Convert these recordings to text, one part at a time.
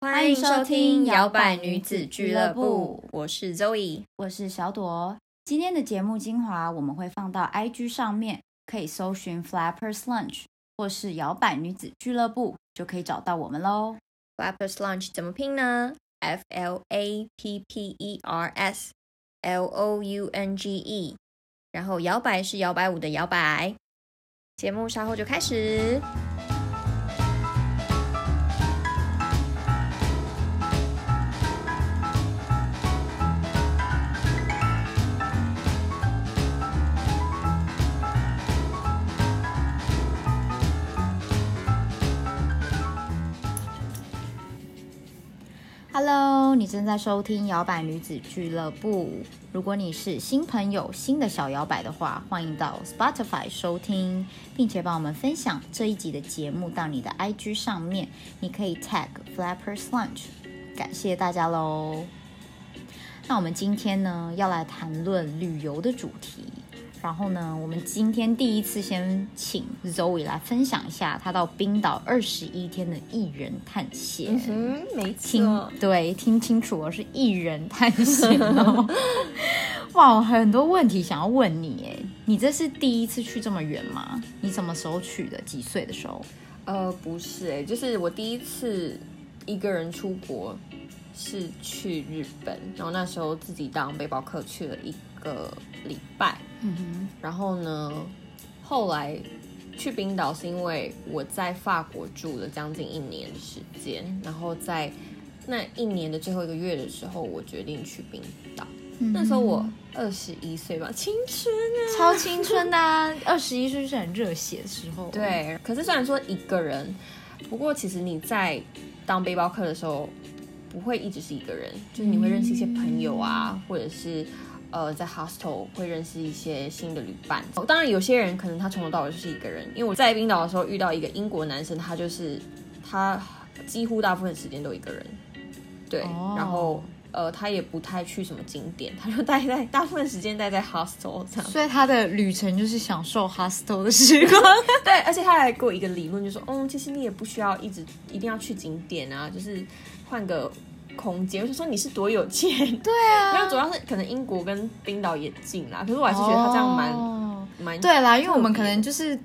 欢迎收听摇摆女子俱乐部，我是 Zoe，我是小朵。今天的节目精华我们会放到 IG 上面，可以搜寻 Flappers Lunch 或是摇摆女子俱乐部，就可以找到我们喽。Flappers Lunch 怎么拼呢？F L A P P E R S L O U N G E，然后摇摆是摇摆舞的摇摆。节目稍后就开始。Hello，你正在收听摇摆女子俱乐部。如果你是新朋友、新的小摇摆的话，欢迎到 Spotify 收听，并且帮我们分享这一集的节目到你的 IG 上面。你可以 tag Flappers Lunch，感谢大家喽。那我们今天呢，要来谈论旅游的主题。然后呢，我们今天第一次先请 Zoe 来分享一下她到冰岛二十一天的艺人探险。嗯，没听对，听清楚哦，是艺人探险哦。哇，很多问题想要问你哎，你这是第一次去这么远吗？你什么时候去的？几岁的时候？呃，不是哎，就是我第一次一个人出国是去日本，然后那时候自己当背包客去了一个礼拜。嗯哼，然后呢？后来去冰岛是因为我在法国住了将近一年的时间，然后在那一年的最后一个月的时候，我决定去冰岛。那时候我二十一岁吧，青春啊，超青春的，二十一岁是很热血的时候。对，可是虽然说一个人，不过其实你在当背包客的时候，不会一直是一个人，就是你会认识一些朋友啊，或者是。呃，在 hostel 会认识一些新的旅伴。当然，有些人可能他从头到尾就是一个人。因为我在冰岛的时候遇到一个英国男生，他就是他几乎大部分时间都一个人。对，然后呃，他也不太去什么景点，他就待在大部分时间待在 hostel 这样。所以他的旅程就是享受 hostel 的时光。对，而且他还给我一个理论，就说，嗯，其实你也不需要一直一定要去景点啊，就是换个。空间，我就说你是多有钱，对啊，没有主要是可能英国跟冰岛也近啦，可是我还是觉得他这样蛮蛮对啦，因为我们可能就是，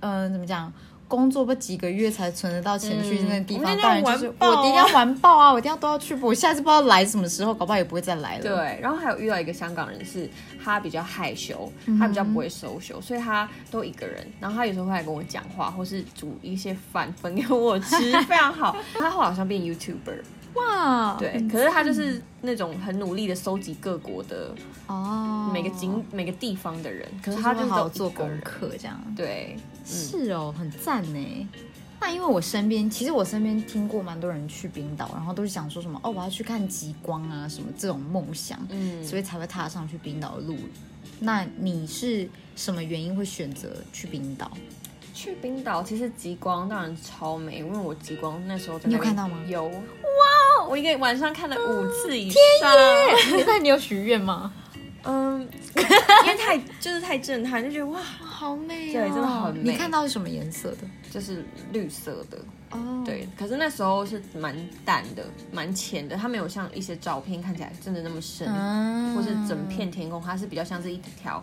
呃，怎么讲，工作不几个月才存得到钱去那个地方，当然就是我一定要完爆啊，我一定要都要去，我下次不知道来什么时候，搞不好也不会再来了。对，然后还有遇到一个香港人，是他比较害羞，他比较不会收手，所以他都一个人，然后他有时候会来跟我讲话，或是煮一些饭分给我吃，非常好。他后来好像变 YouTuber。哇，对，可是他就是那种很努力的收集各国的哦每个景每个地方的人，可是他就好做功课这样，对，是哦，很赞呢。那因为我身边其实我身边听过蛮多人去冰岛，然后都是想说什么哦，我要去看极光啊什么这种梦想，嗯，所以才会踏上去冰岛的路。那你是什么原因会选择去冰岛？去冰岛其实极光当然超美，因为我极光那时候你有看到吗？有哇，我一个晚上看了五次以上。那你有许愿吗？嗯，因为太就是太震撼，就觉得哇，好美，对，真的很美。你看到是什么颜色的？就是绿色的哦。对，可是那时候是蛮淡的，蛮浅的，它没有像一些照片看起来真的那么深，或是整片天空，它是比较像是一条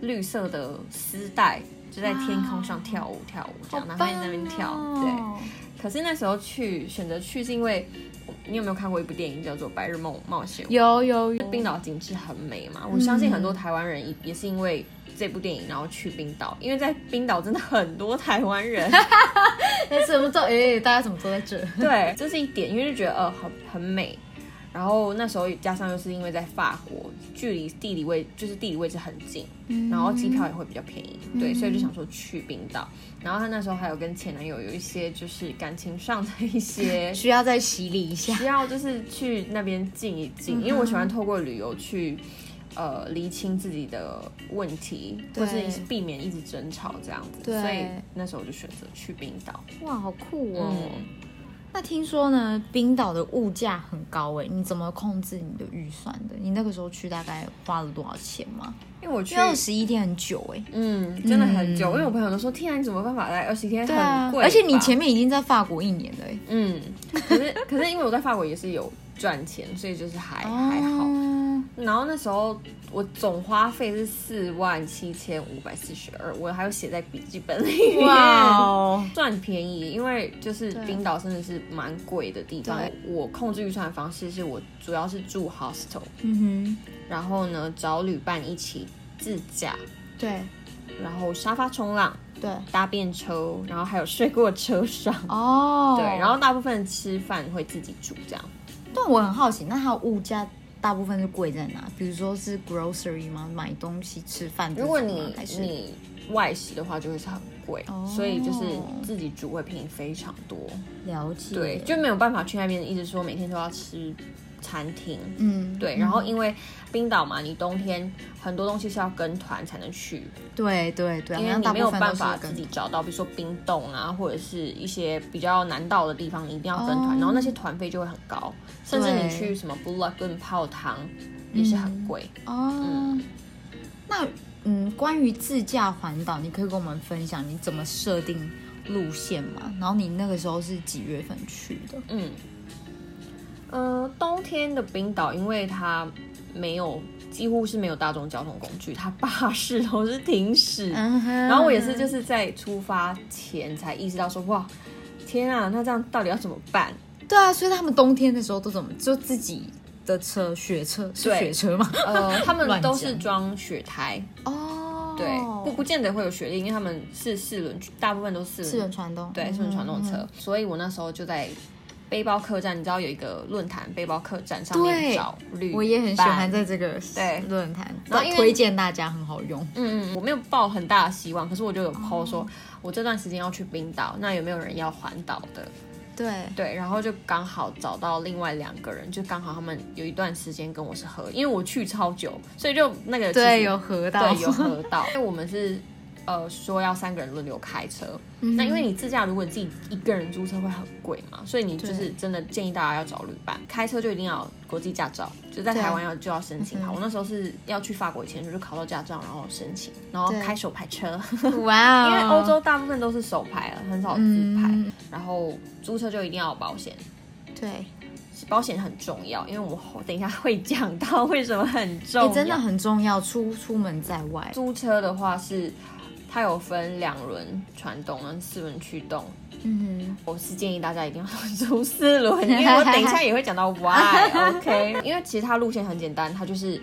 绿色的丝带。就在天空上跳舞跳舞这样，然后在那边跳。对，可是那时候去选择去是因为，你有没有看过一部电影叫做《白日梦冒险》？有有。冰岛景致很美嘛，我相信很多台湾人也也是因为这部电影然后去冰岛，因为在冰岛真的很多台湾人。那怎么知道？哎，大家怎么坐在这？对，这是一点，因为就觉得呃很很美。然后那时候加上又是因为在法国，距离地理位就是地理位置很近，然后机票也会比较便宜，对，所以就想说去冰岛。然后她那时候还有跟前男友有一些就是感情上的一些 需要再洗礼一下，需要就是去那边静一静，因为我喜欢透过旅游去呃厘清自己的问题，或是避免一直争吵这样子，所以那时候我就选择去冰岛。哇，好酷哦！那听说呢，冰岛的物价很高哎，你怎么控制你的预算的？你那个时候去大概花了多少钱吗？因为我去二十一天很久哎，嗯，真的很久。因为我朋友都说，天啊，你怎么办法来二十一天很贵？而且你前面已经在法国一年了哎。嗯，可是可是因为我在法国也是有赚钱，所以就是还还好。然后那时候我总花费是四万七千五百四十二，我还有写在笔记本里面。哇，算便宜，因为就是冰岛真的是蛮贵的地方。我控制预算的方式是我主要是住 hostel，嗯哼，然后呢找旅伴一起自驾，对，然后沙发冲浪，对，搭便车，然后还有睡过车上，哦，对，然后大部分吃饭会自己煮这样。但我很好奇，那它物价？大部分是贵在哪？比如说是 grocery 吗？买东西吃饭。如果你你外食的话，就会是很贵，所以就是自己煮会便宜非常多。了解。对，就没有办法去那边一直说每天都要吃餐厅。嗯，对。然后因为冰岛嘛，你冬天很多东西是要跟团才能去。对对对，因为你没有办法自己找到，比如说冰冻啊，或者是一些比较难到的地方，你一定要跟团，然后那些团费就会很高。甚至你去什么 Blue Lagoon 泡汤也是很贵哦。那嗯，关于自驾环岛，你可以跟我们分享你怎么设定路线嘛？然后你那个时候是几月份去的？嗯，呃，冬天的冰岛，因为它没有几乎是没有大众交通工具，它巴士都是停驶。然后我也是就是在出发前才意识到说，哇，天啊，那这样到底要怎么办？对啊，所以他们冬天的时候都怎么就自己的车雪车是雪车吗？呃，他们都是装雪胎哦，对，不不见得会有雪地，因为他们是四轮，大部分都是四四轮传动，对，四轮传动车。所以我那时候就在背包客栈，你知道有一个论坛背包客栈上面找绿，我也很喜欢在这个对论坛，然后推荐大家很好用。嗯嗯，我没有抱很大的希望，可是我就有 PO 说，我这段时间要去冰岛，那有没有人要环岛的？对对，然后就刚好找到另外两个人，就刚好他们有一段时间跟我是合，因为我去超久，所以就那个对有合到，对有合到，因为我们是。呃，说要三个人轮流开车，那因为你自驾，如果你自己一个人租车会很贵嘛，所以你就是真的建议大家要找旅伴。开车就一定要国际驾照，就在台湾要就要申请好。我那时候是要去法国以前，就是考到驾照，然后申请，然后开手牌车。哇，因为欧洲大部分都是手牌了，很少自排。然后租车就一定要有保险，对，保险很重要，因为我等一下会讲到为什么很重要，真的很重要。出出门在外，租车的话是。它有分两轮传动跟四轮驱动。嗯，我是建议大家一定要租四轮，因为我等一下也会讲到 why。OK，因为其实它路线很简单，它就是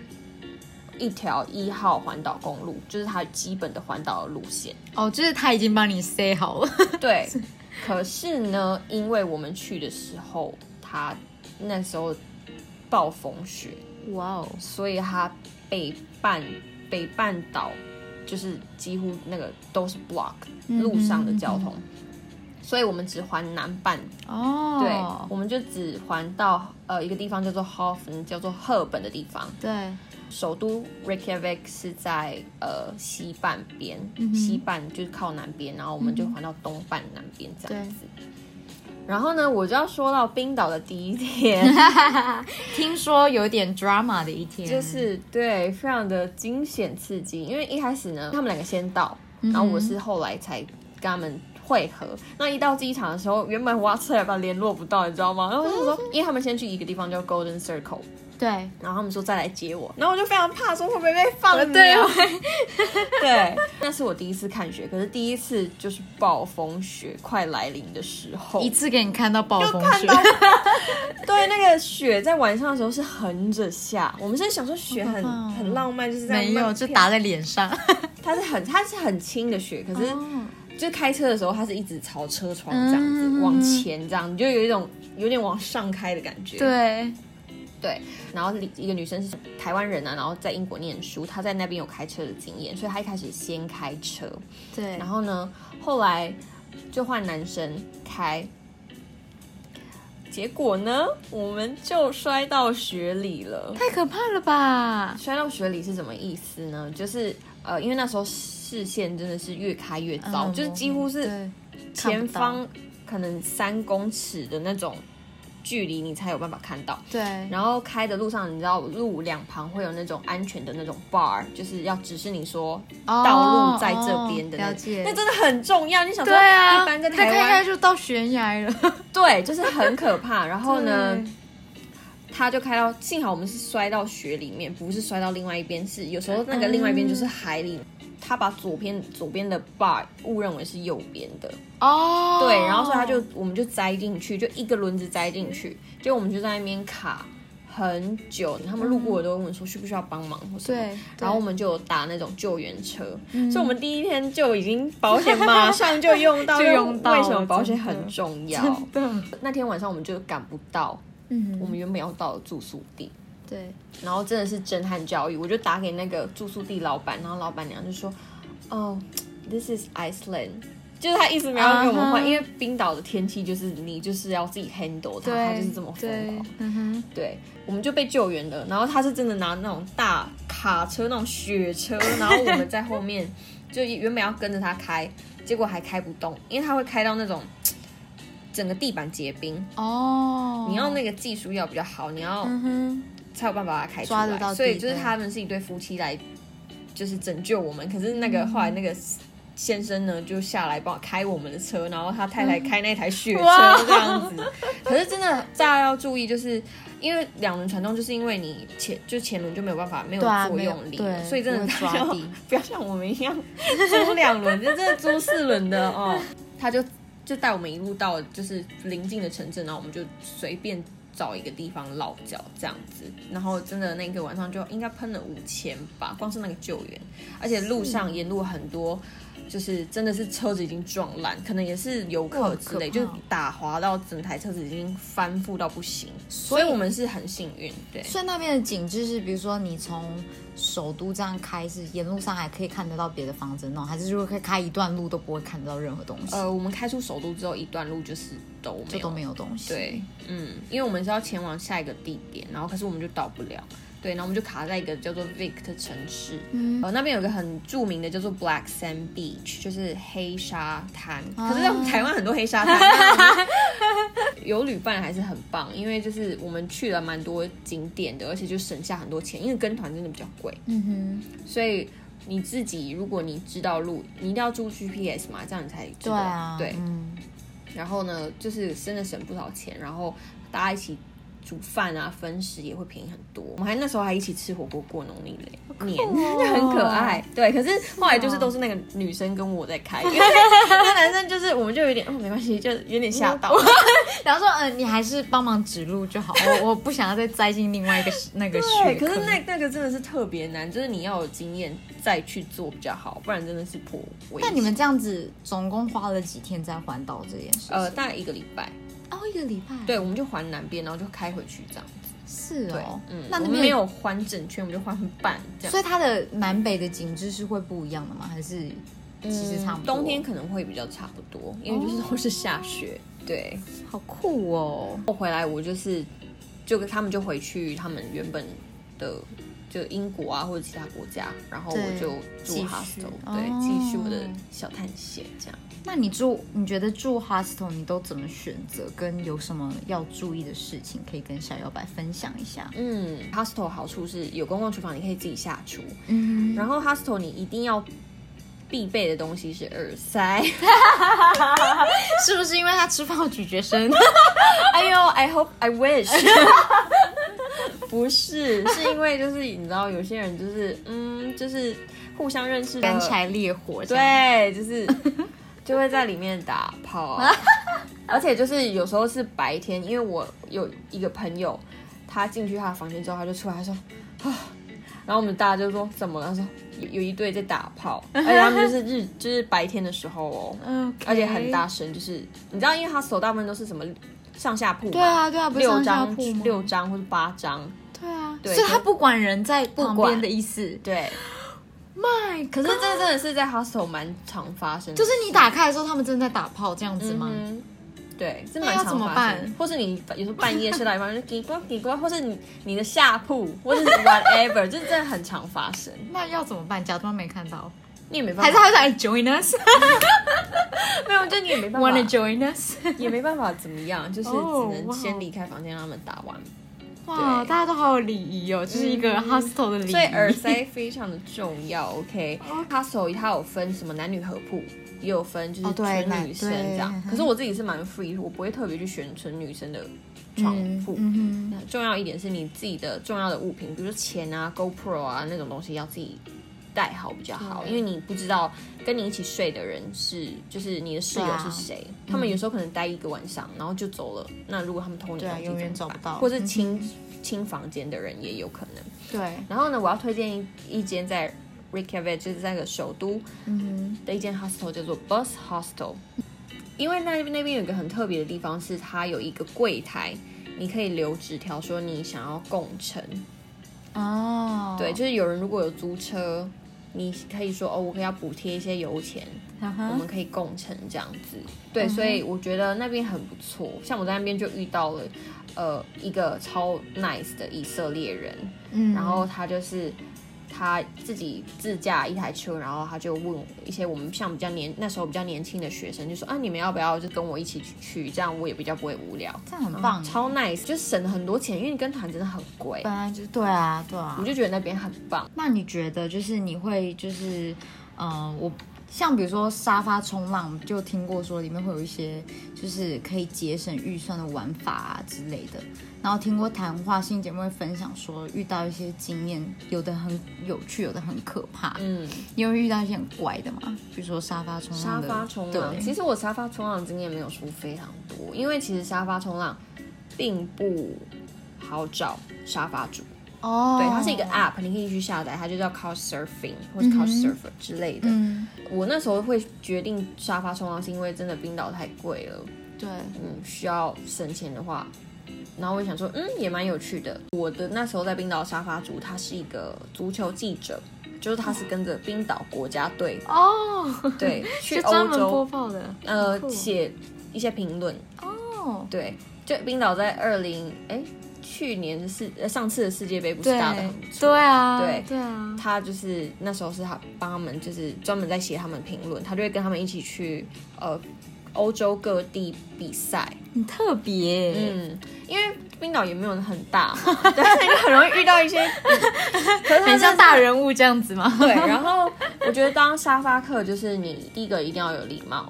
一条一号环岛公路，就是它基本的环岛的路线。哦，就是他已经帮你塞好了。对，可是呢，因为我们去的时候，它那时候暴风雪，哇哦，所以它北半北半岛。就是几乎那个都是 block 路上的交通，所以我们只环南半。哦，对，我们就只环到呃一个地方叫做 Hofen，叫做赫本的地方。对，首都 Reykjavik 是在呃西半边，西半就是靠南边，然后我们就环到东半南边这样子。然后呢，我就要说到冰岛的第一天，听说有点 drama 的一天，就是对，非常的惊险刺激。因为一开始呢，他们两个先到，然后我是后来才跟他们会合。那一到机场的时候，原本我要车也把联络不到，你知道吗？然后我就说，因为他们先去一个地方叫 Golden Circle。对，然后他们说再来接我，然后我就非常怕说会不会被放掉。对，那是我第一次看雪，可是第一次就是暴风雪快来临的时候，一次给你看到暴风雪。对，那个雪在晚上的时候是横着下，我们现在想说雪很很浪漫，就是没有就打在脸上。它是很它是很轻的雪，可是就开车的时候，它是一直朝车窗这样子往前这样，你就有一种有点往上开的感觉。对。对，然后一个女生是台湾人啊，然后在英国念书，她在那边有开车的经验，所以她一开始先开车。对，然后呢，后来就换男生开，结果呢，我们就摔到雪里了，太可怕了吧！摔到雪里是什么意思呢？就是呃，因为那时候视线真的是越开越糟，就是几乎是前方。可能三公尺的那种距离，你才有办法看到。对，然后开的路上，你知道路两旁会有那种安全的那种 bar，就是要指示你说道路在这边的那，哦了解那真的很重要。你想说，对啊，一般在台湾，就到悬崖了。对，就是很可怕。然后呢，他就开到，幸好我们是摔到雪里面，不是摔到另外一边，是有时候那个另外一边就是海里。他把左边左边的 bar 误认为是右边的，哦，对，然后所以他就我们就栽进去，就一个轮子栽进去，结果我们就在那边卡很久，他们路过的都会问说需不需要帮忙或什么，对，然后我们就打那种救援车，嗯。所以我们第一天就已经保险马上就用到，就用到为什么保险很重要？那天晚上我们就赶不到嗯。我们原本要到的住宿地，对，然后真的是震撼教育，我就打给那个住宿地老板，然后老板娘就说：“哦、t h i s is Iceland。”就是他一直没有要给我们换因为冰岛的天气就是你就是要自己 handle 它，它就是这么疯对狂。，嗯哼，对，我们就被救援了。然后他是真的拿那种大卡车、那种雪车，然后我们在后面就原本要跟着他开，结果还开不动，因为他会开到那种整个地板结冰，哦，你要那个技术要比较好，你要才有办法把它开出来。抓得到所以就是他们是一对夫妻来，就是拯救我们。可是那个后来那个先生呢，就下来帮我开我们的车，然后他太太开那台雪车哇这样子。可是真的大家要注意，就是因为两轮传动，就是因为你前就前轮就没有办法没有作用力所以真的抓地 不要像我们一样租两轮，就真的租四轮的哦。他就就带我们一路到就是邻近的城镇，然后我们就随便找一个地方落脚这样子，然后真的那个晚上就应该喷了五千吧，光是那个救援，而且路上沿路很多。就是真的是车子已经撞烂，可能也是游客之类，就打滑到整台车子已经翻覆到不行，所以我们是很幸运，对。所以那边的景致是，比如说你从首都这样开，是沿路上还可以看得到别的房子那种，还是如果可以开一段路都不会看得到任何东西，呃，我们开出首都之后一段路就是都就都没有东西。对，嗯，因为我们是要前往下一个地点，然后可是我们就到不了，对，然后我们就卡在一个叫做 Vic 的城市，嗯呃，那边有个很著名的叫做 Black Sand Beach，就是黑沙滩。哦可是在台湾很多黑沙滩，有旅伴还是很棒，因为就是我们去了蛮多景点的，而且就省下很多钱，因为跟团真的比较贵，嗯哼所以。你自己，如果你知道路，你一定要住 GPS 嘛，这样你才知，道。对啊，对，嗯，然后呢，就是真的省不少钱，然后大家一起煮饭啊，分食也会便宜很多。我们还那时候还一起吃火锅过农历年，哦就 很可爱。对，可是后来就是都是那个女生跟我在开，因为那男生就是我们就有点哦没关系，就有点吓到。然后说，嗯、你还是帮忙指路就好，我我不想要再栽进另外一个那个对，穴可是那那个真的是特别难，就是你要有经验再去做比较好，不然真的是颇危险。那你们这样子总共花了几天在环岛这件事？呃大概一个礼拜，哦，一个礼拜。，对，我们就环南边，然后就开回去这样子。是哦，，嗯，那那边我们没有环整圈，我们就环半这样。所以它的南北的景致是会不一样的吗？还是其实差不多？嗯冬天可能会比较差不多，因为就是都是下雪。对，好酷哦！我回来我就是就跟他们就回去他们原本的就英国啊或者其他国家，然后我就住 hostel，哦对，继续我的小探险这样。那你住，你觉得住 hostel 你都怎么选择？跟有什么要注意的事情可以跟小摇摆分享一下？嗯，hostel 好处是有公共厨房，你可以自己下厨，嗯，然后 hostel 你一定要。必备的东西是耳塞，是不是因为他吃饭有咀嚼声？哎呦，I hope I wish，不是，是因为就是你知道有些人就是嗯，就是互相认识的，干柴烈火对，就是就会在里面打炮，而且就是有时候是白天，因为我有一个朋友，他进去他的房间之后，他就出来他说啊，然后我们大家就说怎么了？他说有有一对在打炮，而且他们就是日就是白天的时候哦，嗯，而且很大声，就是你知道，因为他手大部分都是什么上下铺嘛，对啊，对啊，不是六上下张铺吗？六张或者八张，对啊，对所以他不管人在旁管边的意思。对。My，可是这真的是在 hostel 蛮常发生的，就是你打开的时候，他们正在打炮这样子吗？嗯对，是那要蛮常发怎么办生或是你有时候半夜睡到一半就叽呱叽呱，或是你你的下铺，或是 whatever，就是真的很常发生。那要怎么办？假装没看到。你也没办法还是法，他会来 join us？没有，就你也没办法 Wanna 法，join us？也没办法怎么样，就是只哦能先离开房间让他们打完。哇，大家都好有礼仪哦，就是一个嗯 hostel 的礼仪。所以耳塞非常的重要，OK。Hostel 它有分什么男女合铺，也有分就是纯女生这样。嗯可是我自己是蛮 free，我不会特别去选纯女生的床铺。嗯嗯，重要一点是你自己的重要的物品，比如说钱啊、GoPro 啊那种东西要自己带好比较好，因为你不知道跟你一起睡的人是就是你的室友是谁，他们有时候可能待一个晚上然后就走了，那如果他们偷你东西永远怎么办找不到。或是清、清房间的人也有可能。对，然后呢，我要推荐一一间在 Reykjavik，就是在那个首都嗯的一间 hostel，叫做 Bus Hostel。因为那那边有一个很特别的地方，是它有一个柜台，你可以留纸条说你想要共乘。哦，对，就是有人如果有租车，你可以说哦，我可以要补贴一些油钱，我们可以共乘这样子。对，所以我觉得那边很不错。像我在那边就遇到了呃一个超 nice 的以色列人，嗯然后他就是他自己自驾一台车，然后他就问一些我们像比较年那时候比较年轻的学生，就说啊你们要不要就跟我一起去，这样我也比较不会无聊。这样很棒，超 nice，就省了很多钱，因为你跟团真的很贵本，来就对啊，对啊我。就觉得那边很棒。那你觉得就是你会就是，嗯、我像比如说沙发冲浪，就听过说里面会有一些就是可以节省预算的玩法啊之类的。然后听过谈话性节目会分享说遇到一些经验，有的很有趣，有的很可怕。嗯，因为遇到一些很怪的嘛？比如说沙发冲浪沙，发冲浪，对其实我沙发冲浪经验没有说非常多，因为其实沙发冲浪并不好找沙发主。哦，对，它是一个 App，你可以去下载，它就叫 Couch Surfing 或是 Couch Surfer 之类的。嗯，我那时候会决定沙发冲浪，是因为真的冰岛太贵了，对，嗯，需要省钱的话，然后我想说，嗯，也蛮有趣的。我的那时候在冰岛沙发主，他是一个足球记者，就是他是跟着冰岛国家队，哦，对，去欧洲播洲，报的，呃酷，写一些评论，哦，对，就冰岛在二零哎去年的世呃上次的世界杯不是打的很不错，对啊，对对啊，他就是那时候是他帮他们，就是专门在写他们评论，他就会跟他们一起去呃欧洲各地比赛。很特别，嗯，因为冰岛也没有很大嘛，对，就很容易遇到一些，可是很像大人物这样子嘛？对。然后我觉得当沙发客就是你第一个一定要有礼貌，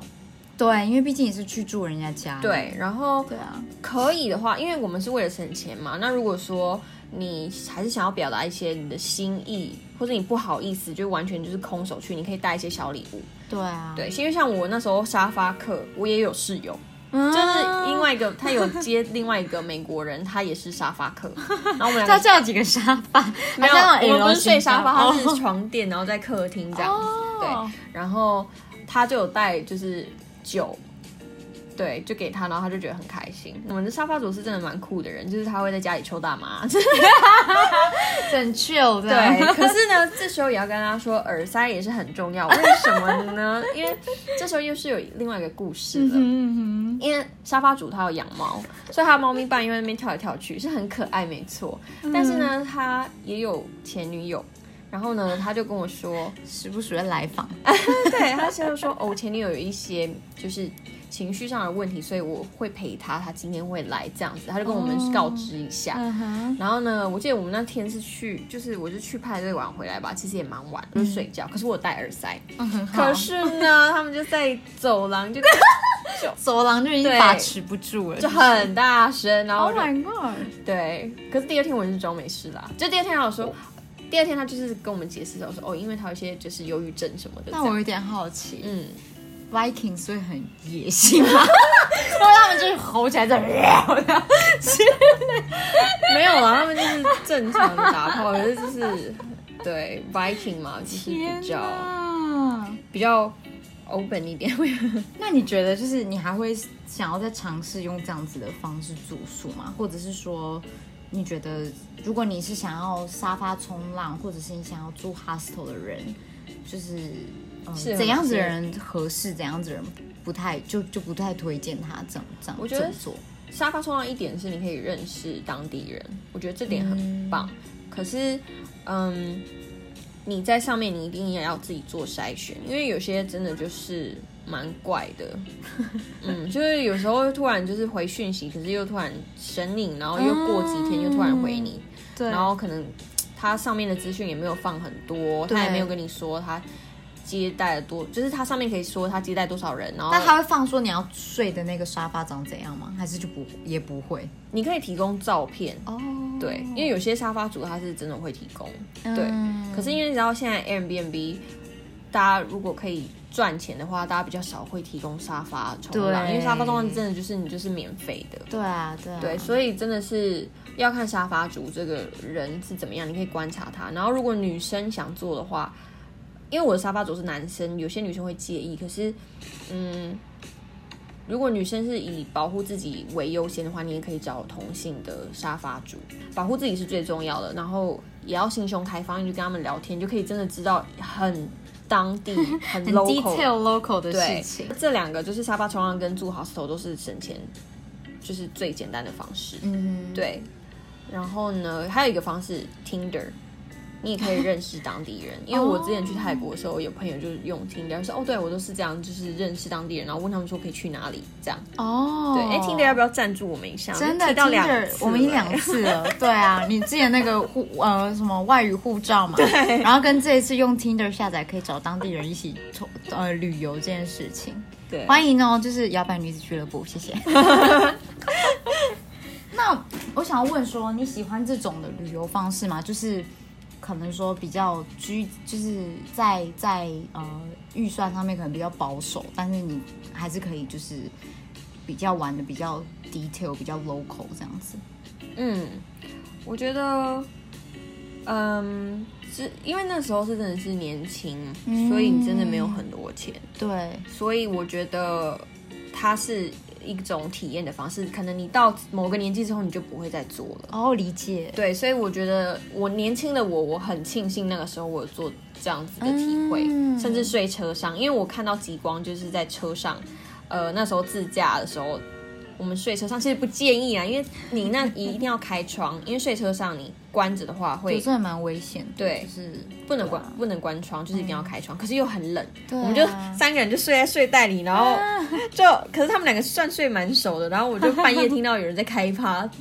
对，因为毕竟也是去住人家家，对。然后对啊，可以的话，因为我们是为了省钱嘛，那如果说你还是想要表达一些你的心意，或者你不好意思，就完全就是空手去，你可以带一些小礼物。对啊，对，因为像我那时候沙发客，我也有室友，嗯，就是另外一个他有接另外一个美国人，他也是沙发客，然后我们两他个叫几个沙发，没有，我们不是睡沙发，他是床垫，然后在客厅这样。子，哦。对，然后他就有带就是酒。对，就给他，然后他就觉得很开心。我们的沙发主是真的蛮酷的人，就是他会在家里抽大麻。很 chill 的，对，可是呢，这时候也要跟他说，耳塞也是很重要。为什么呢？因为这时候又是有另外一个故事了。嗯因为沙发主他有养猫，所以他的猫咪半夜在那边跳来跳去，是很可爱，没错。但是呢，他也有前女友，然后呢，他就跟我说，哼，时不时的来访，对，他现在说，哦，我前女友有一些就是情绪上的问题，所以我会陪他，他今天会来这样子，他就跟我们告知一下。然后呢，我记得我们那天是去，就是我就去派对晚回来吧，其实也蛮晚，就睡觉。可是我戴耳塞，可是呢，他们就在走廊就 走廊就已经把持不住了，就很大声，然后我，Oh 就 my god，对，可是第二天我是装没事啦。就第二天他有说，第二天他就是跟我们解释的，我说哦，因为他有一些就是忧郁症什么的。那我有点好奇嗯，，Vikings 会很野性吗？因为他们就是吼起来在，没有啊，他们就是正常的打炮，可是就是对 Viking 嘛，就是比较！比较 open 一点。那你觉得，就是你还会想要再尝试用这样子的方式住宿吗？或者是说，你觉得如果你是想要沙发冲浪，或者是你想要住 hostel 的人，就是、嗯、怎样子的人合适，怎样子的人不太就就不太推荐他这样这样我觉得做。沙发冲浪一点是你可以认识当地人，我觉得这点很棒。可是，嗯，你在上面你一定也要自己做筛选，因为有些真的就是蛮怪的，嗯，就是有时候突然就是回讯息，可是又突然神隐，然后又过几天又突然回你，对，然后可能他上面的资讯也没有放很多，他也没有跟你说他接待了多，就是他上面可以说他接待多少人，然后那他会放说你要睡的那个沙发长怎样吗？还是就不也不会？你可以提供照片，哦，对，因为有些沙发主他是真的会提供，对。嗯可是因为你知道现在 Airbnb，大家如果可以赚钱的话，大家比较少会提供沙发冲浪，因为沙发冲浪真的就是你就是免费的，对啊，对啊，对，所以真的是要看沙发主这个人是怎么样，你可以观察他。然后如果女生想做的话，因为我的沙发主是男生，有些女生会介意，可是嗯。如果女生是以保护自己为优先的话，你也可以找同性的沙发主，保护自己是最重要的。然后也要心胸开放，你就跟他们聊天，就可以真的知道很当地、很很 local detail local 的事情。这两个就是沙发冲浪跟住 hostel 都是省钱，就是最简单的方式。嗯，对，然后呢，还有一个方式 Tinder，你也可以认识当地人。因为我之前去泰国的时候，有朋友就是用 Tinder 说，哦，对我都是这样，就是认识当地人，然后问他们说可以去哪里这样。哦，对，哎，Tinder 要不要赞助我们一下？真的提到两 Tinder，我们已经了两次了。对啊，你之前那个护呃什么外语护照嘛，对，然后跟这一次用 Tinder 下载可以找当地人一起从呃旅游这件事情，对，欢迎哦，就是摇摆女子俱乐部，谢谢。那我想要问说，你喜欢这种的旅游方式吗？就是可能说比较居，就是在在呃预算上面可能比较保守，但是你还是可以就是比较玩的比较 detail、比较 local 这样子。嗯，我觉得，嗯，是因为那时候是真的是年轻，嗯。所以你真的没有很多钱，对，所以我觉得它是一种体验的方式。可能你到某个年纪之后，你就不会再做了。哦，理解。对，所以我觉得我年轻的我，我很庆幸那个时候我有做这样子的体会，嗯甚至睡车上，因为我看到极光就是在车上，呃，那时候自驾的时候，我们睡车上其实不建议啊，因为你那一定要开窗，因为睡车上你关着的话会蛮危险的，对就是不能关、啊。不能关窗，就是一定要开窗，可是又很冷，我们就三个人就睡在睡袋里，然后就可是他们两个算睡蛮熟的，然后我就 半夜听到有人在开趴，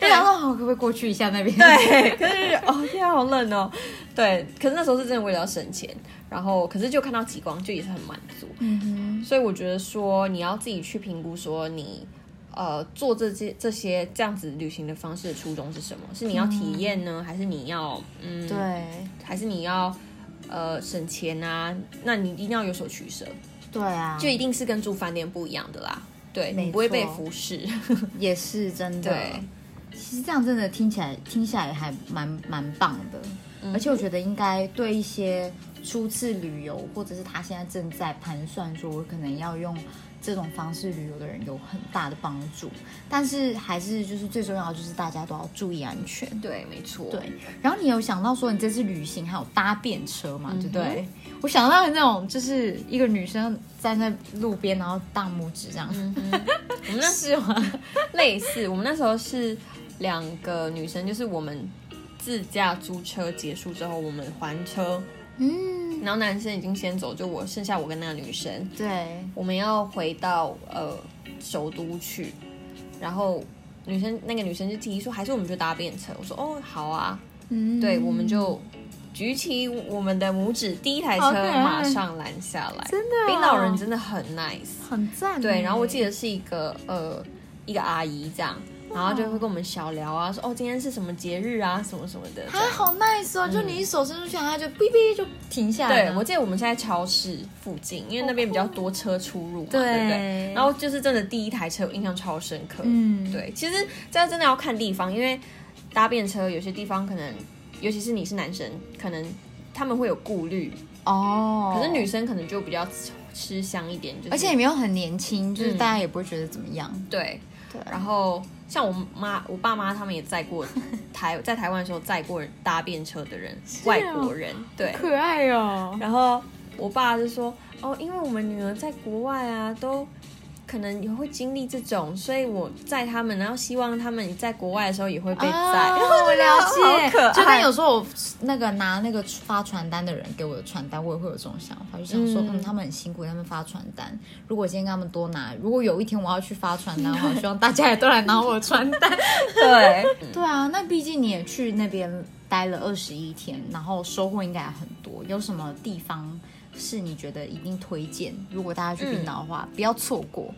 就想说，好，可不可以过去一下那边？对，可是哦天啊好冷哦，对，可是那时候是真的为了要省钱，然后可是就看到极光就也是很满足，嗯所以我觉得说你要自己去评估说你。呃，做这些这些这样子旅行的方式的初衷是什么？是你要体验呢，还是你要嗯，哼，，对。还是你要呃省钱啊？那你一定要有所取舍，对啊，就一定是跟住饭店不一样的啦。对你不会被服侍，也是真的。对，其实这样真的听起来听起来还蛮蛮棒的，嗯。而且我觉得应该对一些初次旅游，或者是他现在正在盘算说我可能要用这种方式旅游的人有很大的帮助。但是还是就是最重要的就是大家都要注意安全。对，没错，对，然后你有想到说你这次旅行还有搭便车嘛？嗯对不对？我想到那种就是一个女生站在路边，然后大拇指这样，嗯，我们那是吗？类似，我们那时候是两个女生，就是我们自驾租车结束之后，我们还车，嗯，然后男生已经先走，就我剩下我跟那个女生，对，我们要回到呃首都去，然后女生那个女生就提议说，还是我们就搭便车，我说哦好啊，嗯，对，我们就。举起我们的拇指，第一台车马上拦下来。真的哦冰岛人真的很 nice，很赞。对，然后我记得是一个呃一个阿姨这样，然后就会跟我们小聊啊，说哦今天是什么节日啊，什么什么的。这样还好 nice 哦，就你一手伸出去，它就哔哔就停下来对，我记得我们是在超市附近，因为那边比较多车出入嘛，对对不对？然后就是真的第一台车，我印象超深刻。嗯，对，其实这真的要看地方，因为搭便车有些地方可能，尤其是你是男生，可能他们会有顾虑，哦，可是女生可能就比较吃吃香一点，就是而且也没有很年轻，就是嗯大家也不会觉得怎么样。对。对，然后像我妈、我爸妈他们也载过 台在台湾的时候载过搭便车的人，外国人对。可爱哦。然后我爸就说：“哦，因为我们女儿在国外啊，都可能也会经历这种，所以我在他们，然后希望他们在国外的时候也会被载。啊我了解，好可爱就跟有时候我那个拿那个发传单的人给我的传单，我也会有这种想法，就想说，嗯嗯，他们很辛苦，他们发传单。如果今天跟他们多拿，如果有一天我要去发传单的话，我希望大家也都来拿我的传单。对，对啊，那毕竟你也去那边待了二十一天，然后收获应该也很多。有什么地方是你觉得一定推荐？如果大家去冰岛的话，不要错过。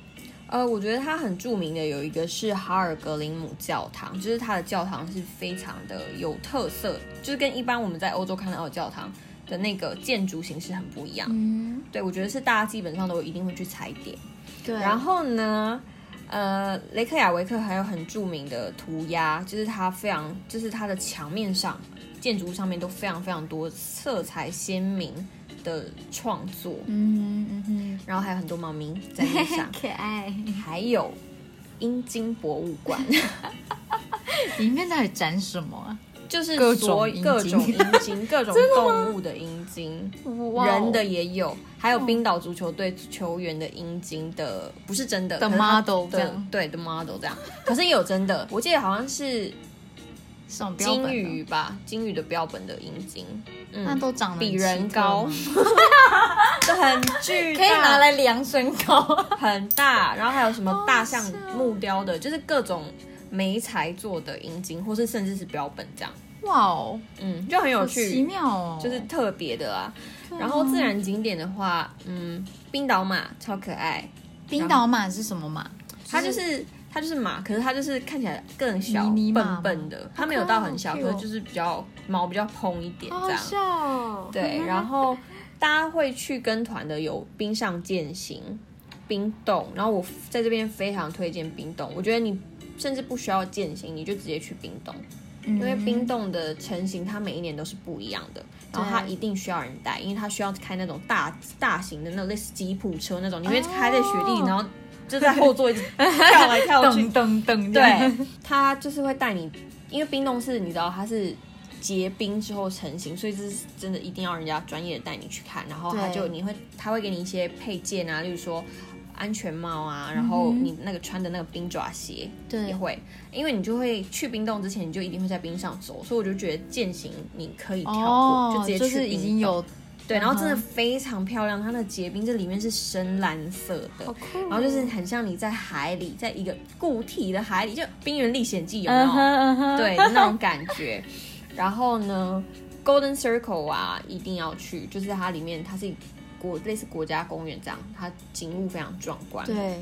呃，我觉得它很著名的有一个是哈尔格林姆教堂，就是它的教堂是非常的有特色，就是跟一般我们在欧洲看到的教堂的那个建筑形式很不一样。嗯，对，我觉得是大家基本上都一定会去踩点。对。然后呢，呃，雷克雅维克还有很著名的涂鸦，就是它非常，就是它的墙面上、建筑物上面都非常非常多色彩鲜明的创作，嗯哼嗯然后还有很多猫咪在地上，，可爱。还有阴茎博物馆，里面到底展什么啊？就是各种各种阴茎、各种动物的阴茎。人的也有，还有冰岛足球队球员的阴茎的，不是真的的 model 这样。对的 model 这样，可是也有真的，我记得好像是金的鱼吧，金鱼的标本的阴茎，嗯，那都长得比人高。很巨大，可以拿来量身高。很大，然后还有什么大象木雕的，就是各种梅材做的阴茎，或是甚至是标本这样，哇哦，嗯，就很有趣。奇，妙哦！就是特别的啊。然后自然景点的话，嗯，冰岛马超可爱，冰岛马是什么马？它就是它就是马，可是它就是看起来更小、笨笨的，它没有到很小，好可是就是比较毛比较蓬一点这样。好好笑哦。对，然后大家会去跟团的有冰上践行、冰洞，然后我在这边非常推荐冰洞，我觉得你甚至不需要践行，你就直接去冰洞，因因为冰洞的成型它每一年都是不一样的，然后它一定需要人带，因为它需要开那种大大型的那种类似吉普车那种，你会开在雪地，哦然后就在后座一直 跳来跳去。噔，噔噔，对，他就是会带你，因为冰冻是你知道它是结冰之后成型，所以这是真的一定要人家专业的带你去看，然后他就你会他会给你一些配件啊，例如说安全帽啊，然后你那个穿的那个冰爪鞋对。也会，因为你就会去冰洞之前你就一定会在冰上走，所以我就觉得践行你可以跳过，哦，就直接去就是已经有对，然后真的非常漂亮，它的结冰这里面是深蓝色的，好酷哦然后就是很像你在海里，在一个固体的海里，就《冰原历险记》有没有？对那种感觉。然后呢，Golden Circle 啊，一定要去，就是它里面它是国类似国家公园这样，它景物非常壮观。，对，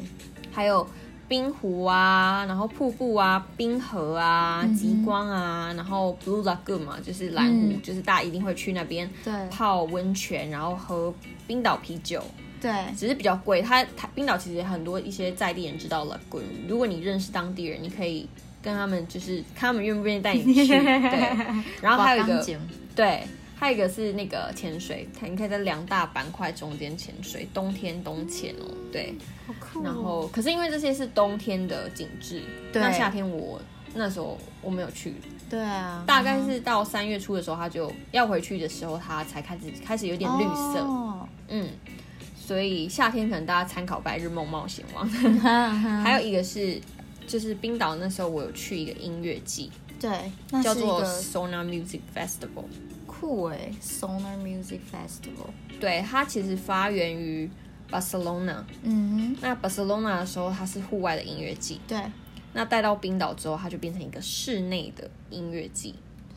还有冰湖啊，然后瀑布啊，冰河啊，嗯极光啊，然后 Blue Lagoon 嘛，就是蓝湖，嗯就是大家一定会去那边对泡温泉，然后喝冰岛啤酒。对，只是比较贵。它它冰岛其实很多一些在地人知道 Lagoon，如果你认识当地人，你可以跟他们就是看他们愿不愿意带你去。对，然后还有一个对，还有一个是那个潜水，它你可以在两大板块中间潜水，冬天冬潜哦。对，好酷哦。然后可是因为这些是冬天的景致，那夏天我那时候我没有去，对啊，大概是到三月初的时候，它就要回去的时候，它才开始开始有点绿色。哦嗯，所以夏天可能大家参考《白日梦冒险王》还 还有一个是，就是冰岛那时候我有去一个音乐季，对，那叫做 Sona Music Festival。酷哎，Sonar Music Festival。对，它其实发源于 Barcelona。嗯那 Barcelona 的时候，它是户外的音乐季。哼，对，那带到冰岛之后，它就变成一个室内的音乐季，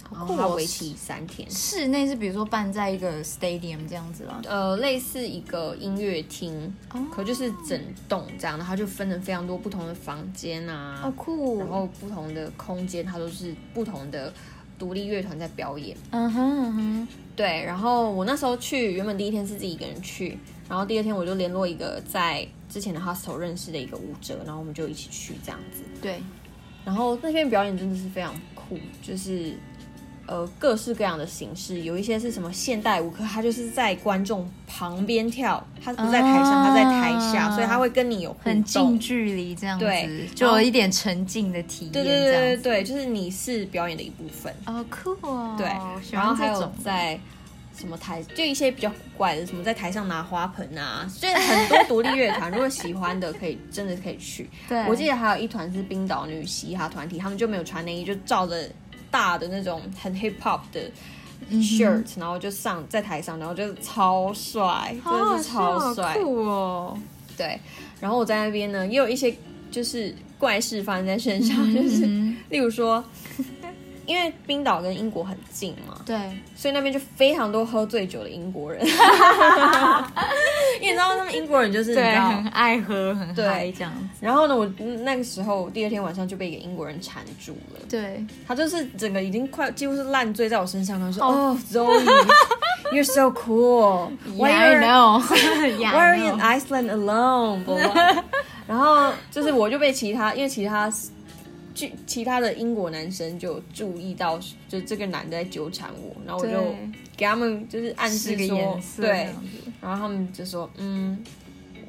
它为期三天。室内是比如说办在一个 stadium 这样子啦。呃，类似一个音乐厅，哦可就是整栋这样，然后它就分成非常多不同的房间啊，好酷。然后不同的空间，它都是不同的独立乐团在表演。嗯哼嗯哼，对，然后我那时候去，原本第一天是自己一个人去，然后第二天我就联络一个在之前的 hostel 认识的一个舞者，然后我们就一起去这样子。对，然后那天表演真的是非常酷，就是呃各式各样的形式，有一些是什么现代舞，可他就是在观众旁边跳，他不在台上，啊他在台下，所以他会跟你有很近。距离这样子，对就有一点沉浸的体验。对对对对对，就是你是表演的一部分。哦酷哦。对，然后还有种在什么台，就一些比较古怪的，什么在台上拿花盆啊，就是很多独立乐团，如果喜欢的可以真的可以去。对我记得还有一团是冰岛女嘻哈团体，他们就没有穿内衣，就照着大的那种很 hip hop 的嗯 shirt，、然后就上在台上，然后就超帅，真的是超帅。酷哦！对，然后我在那边呢，也有一些就是怪事发生在身上，就是嗯例如说，因为冰岛跟英国很近嘛，对，所以那边就非常多喝醉酒的英国人，因为你知道他们英国人就是对，很爱喝，很对。嗨这样子。然后呢，我那个时候第二天晚上就被一个英国人缠住了，对，他就是整个已经快几乎是烂醉在我身上，他说：“哦。哦、Zoe,，you're so cool. Why Yeah, I are know. Yeah, Why are you in. Iceland blah 然后就是我就被其他，因为其他就其他的英国男生就注意到，就这个男的在纠缠我，然后我就给他们就是暗示说对。然后他们就说，嗯，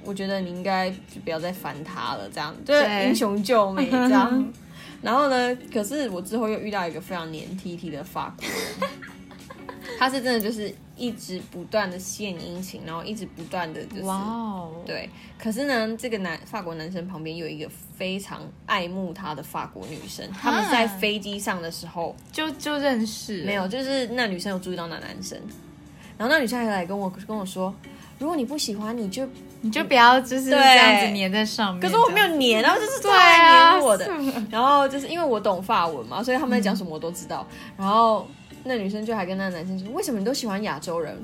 我觉得你应该就不要再烦他了，这样。就是对英雄救美这样。然后呢，可是我之后又遇到一个非常黏 T T 的法国人，他是真的就是一直不断的献殷勤，然后一直不断的就是对。可是呢，这个男法国男生旁边有一个非常爱慕他的法国女生，他们在飞机上的时候就就认识了没有，就是那女生有注意到那男生，然后那女生还来跟我跟我说，如果你不喜欢，你就你就不要就是这样子粘在上面。可是我没有这样黏，然后就是对他来啊黏我的，是 然后就是因为我懂法文嘛，所以他们在讲什么我都知道。然后那女生就还跟那男生说，为什么你都喜欢亚洲人？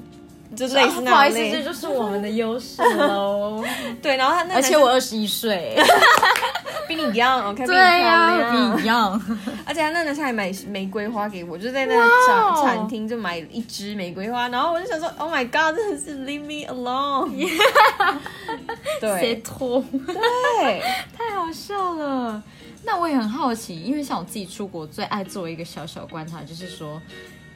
就类似那啊不好意思，这就是我们的优势喽。对，然后他那而且我二十一岁，比你 young，我看比对你漂呀，亮，比你一样。而且他那男生还买玫瑰花给我，就在那哇哦餐餐厅就买一支玫瑰花，然后我就想说，Oh my God，真的是 Leave me alone。谁对拖？对，太好笑了。那我也很好奇，因为像我自己出国，最爱做一个小小观察，就是说，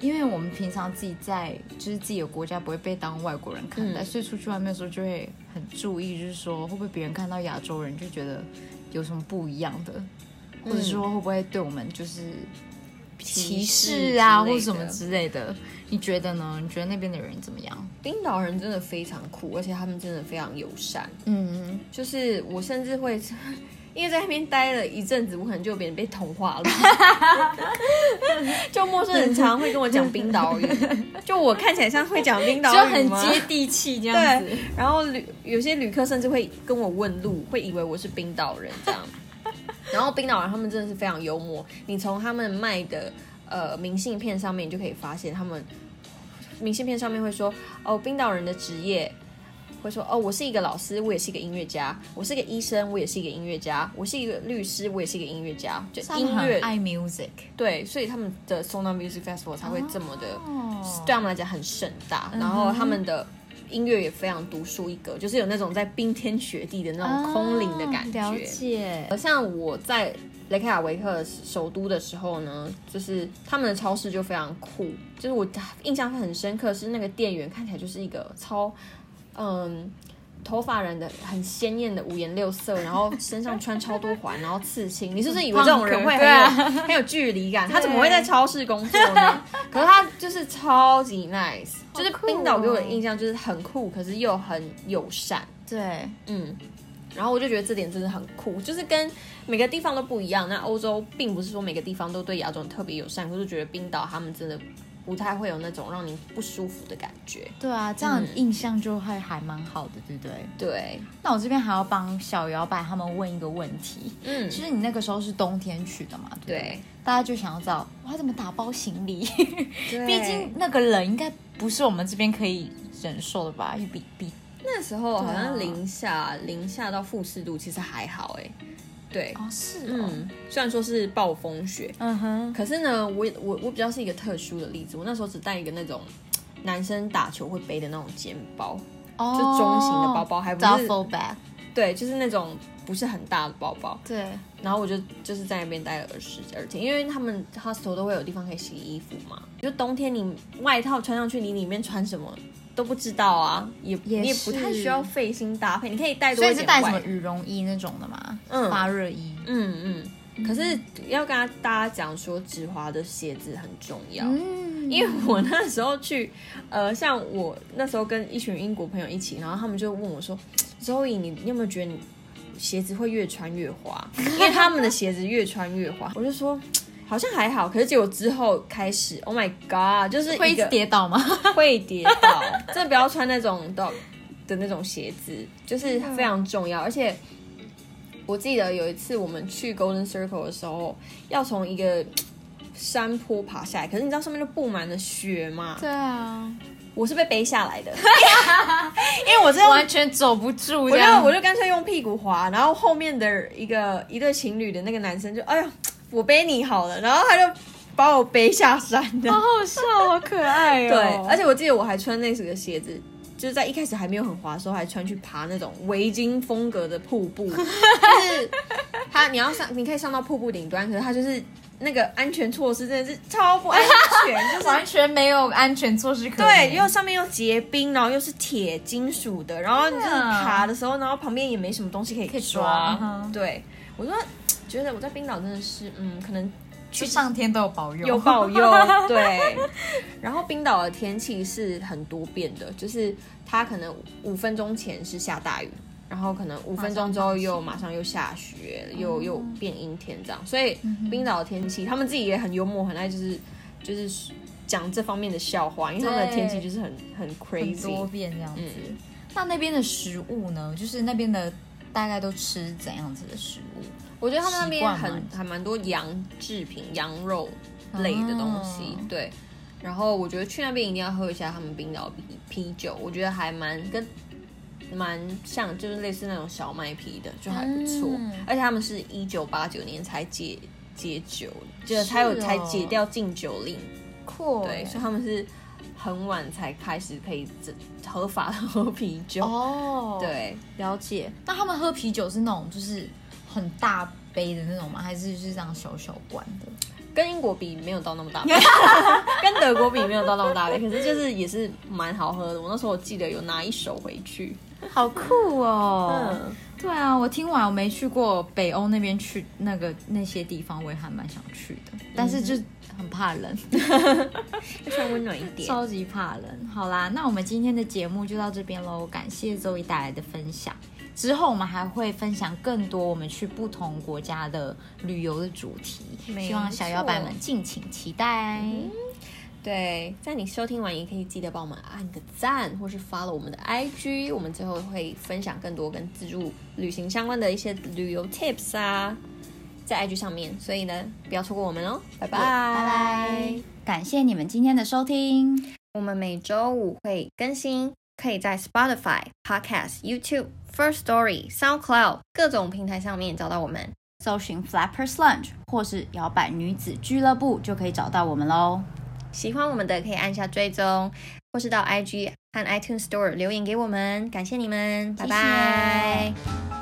因为我们平常自己在就是自己的国家不会被当外国人看待，嗯所以出去外面的时候就会很注意，就是说会不会别人看到亚洲人就觉得有什么不一样的，或者说会不会对我们就是歧视啊，或者什么之类的？你觉得呢？你觉得那边的人怎么样？冰岛人真的非常酷，而且他们真的非常友善。嗯，就是我甚至会，因为在那边待了一阵子，我可能就有点被同化了。就陌生人常常会跟我讲冰岛语，就我看起来像会讲冰岛语就很？接地气这样子对。，然后旅有些旅客甚至会跟我问路，会以为我是冰岛人这样。然后冰岛人他们真的是非常幽默，你从他们卖的呃明信片上面，你就可以发现他们明信片上面会说哦，冰岛人的职业。会说哦，我是一个老师，我也是一个音乐家；我是一个医生，我也是一个音乐家；我是一个律师，我也是一个音乐家。就音乐很爱 music，对，所以他们的 Sona Music Festival 才会这么的哦对他们来讲很盛大，然后他们的音乐也非常独树一格，就是有那种在冰天雪地的那种空灵的感觉。啊了解。像我在雷克雅维克首都的时候呢，就是他们的超市就非常酷，就是我印象很深刻，是那个店员看起来就是一个超嗯。头发染的很鲜艳的五颜六色，然后身上穿超多环，然后刺青。你是不是以为这种人会很有、啊很有距离感？他怎么会在超市工作呢？可是他就是超级 nice，就是冰岛给我的印象就是很酷，可是又很友善。对，嗯，然后我就觉得这点真的很酷，就是跟每个地方都不一样。那欧洲并不是说每个地方都对亚洲人特别友善，可是觉得冰岛他们真的不太会有那种让你不舒服的感觉。对啊，这样印象就会还蛮好的，对不对？对，那我这边还要帮小摇摆他们问一个问题，嗯，就是你那个时候是冬天去的嘛？对对，对，大家就想要知道哇，怎么打包行李？对 毕竟那个冷应该不是我们这边可以忍受的吧？比比那时候好像零下零下到负四度，其实还好哎。对，哦是哦，嗯，虽然说是暴风雪，嗯哼，可是呢，我我我比较是一个特殊的例子，我那时候只带一个那种男生打球会背的那种肩包，哦。就中型的包包，还不是 duffel bag，对，就是那种不是很大的包包。对，然后我就就是在那边待了二十二天，因为他们 hostel 都会有地方可以洗衣服嘛。就冬天你外套穿上去，你里面穿什么都不知道啊，也也不太需要费心搭配，你可以带多一点所以是带什么羽绒衣那种的嘛？嗯发热衣。嗯嗯。可是要跟大家讲说，直滑的鞋子很重要。嗯，因为我那时候去，呃，像我那时候跟一群英国朋友一起，然后他们就问我说：“Zoe，你你有没有觉得你鞋子会越穿越滑？因为他们的鞋子越穿越滑。”我就说。好像还好，可是结果之后开始，Oh my God，就是会一直跌倒吗？会跌倒，真的不要穿那种的的那种鞋子，就是非常重要。而且我记得有一次我们去 Golden Circle 的时候，要从一个山坡爬下来，可是你知道上面就布满了雪吗？对啊，我是被背下来的，因为我是完全走不住，我就我就干脆用屁股滑，然后后面的一个一对情侣的那个男生就哎呀。我背你好了，然后他就把我背下山的，好好笑，好可爱哦。对，而且我记得我还穿那时的鞋子，就是在一开始还没有很滑的时候，还穿去爬那种围巾风格的瀑布，就是他你要上，你可以上到瀑布顶端，可是它就是那个安全措施真的是超不安全，就是 完全没有安全措施可对，又上面又结冰，然后又是铁金属的，然后就是爬的时候，然后旁边也没什么东西可以抓。对，我说。觉得我在冰岛真的是，嗯，可能去上天都有保佑，有保佑。对，然后冰岛的天气是很多变的，就是它可能五分钟前是下大雨，然后可能五分钟之后又马上又下雪，又又变阴天这样。所以冰岛的天气，他们自己也很幽默，很爱就是就是讲这方面的笑话，因为他们的天气就是很很 crazy 多变这样子。那那边的食物呢？就是那边的大概都吃怎样子的食物？我觉得他们那边很还蛮多羊制品、羊肉类的东西，对。然后我觉得去那边一定要喝一下他们冰岛啤啤酒，我觉得还蛮跟蛮像，就是类似那种小麦啤的，就还不错。而且他们是一九八九年才解解酒，就是才有才解掉禁酒令，酷。对，所以他们是很晚才开始可以合法的喝啤酒。哦，对，了解。那他们喝啤酒是那种就是。很大杯的那种吗？还是就是这样小小罐的？跟英国比没有到那么大杯，跟德国比没有到那么大杯，可是就是也是蛮好喝的。我那时候我记得有拿一手回去，好酷哦！嗯，对啊，我听完我没去过北欧那边去那个那些地方，我也还蛮想去的，但是就很怕冷，穿温暖一点，超级怕冷。好啦，那我们今天的节目就到这边喽，感谢周一带来的分享。之后我们还会分享更多我们去不同国家的旅游的主题，希望小摇摆们敬请期待。对，在你收听完也可以记得帮我们按个赞，或是发了我们的 IG，我们最后会分享更多跟自助旅行相关的一些旅游 tips 啊，在 IG 上面，所以呢，不要错过我们哦，拜拜拜拜，感谢你们今天的收听，我们每周五会更新，可以在 Spotify、Podcast、YouTube。First Story、SoundCloud 各种平台上面找到我们，搜寻 Flappers Lunch 或是摇摆女子俱乐部就可以找到我们喽。喜欢我们的可以按下追踪，或是到 IG 和 iTunes Store 留言给我们，感谢你们，拜拜。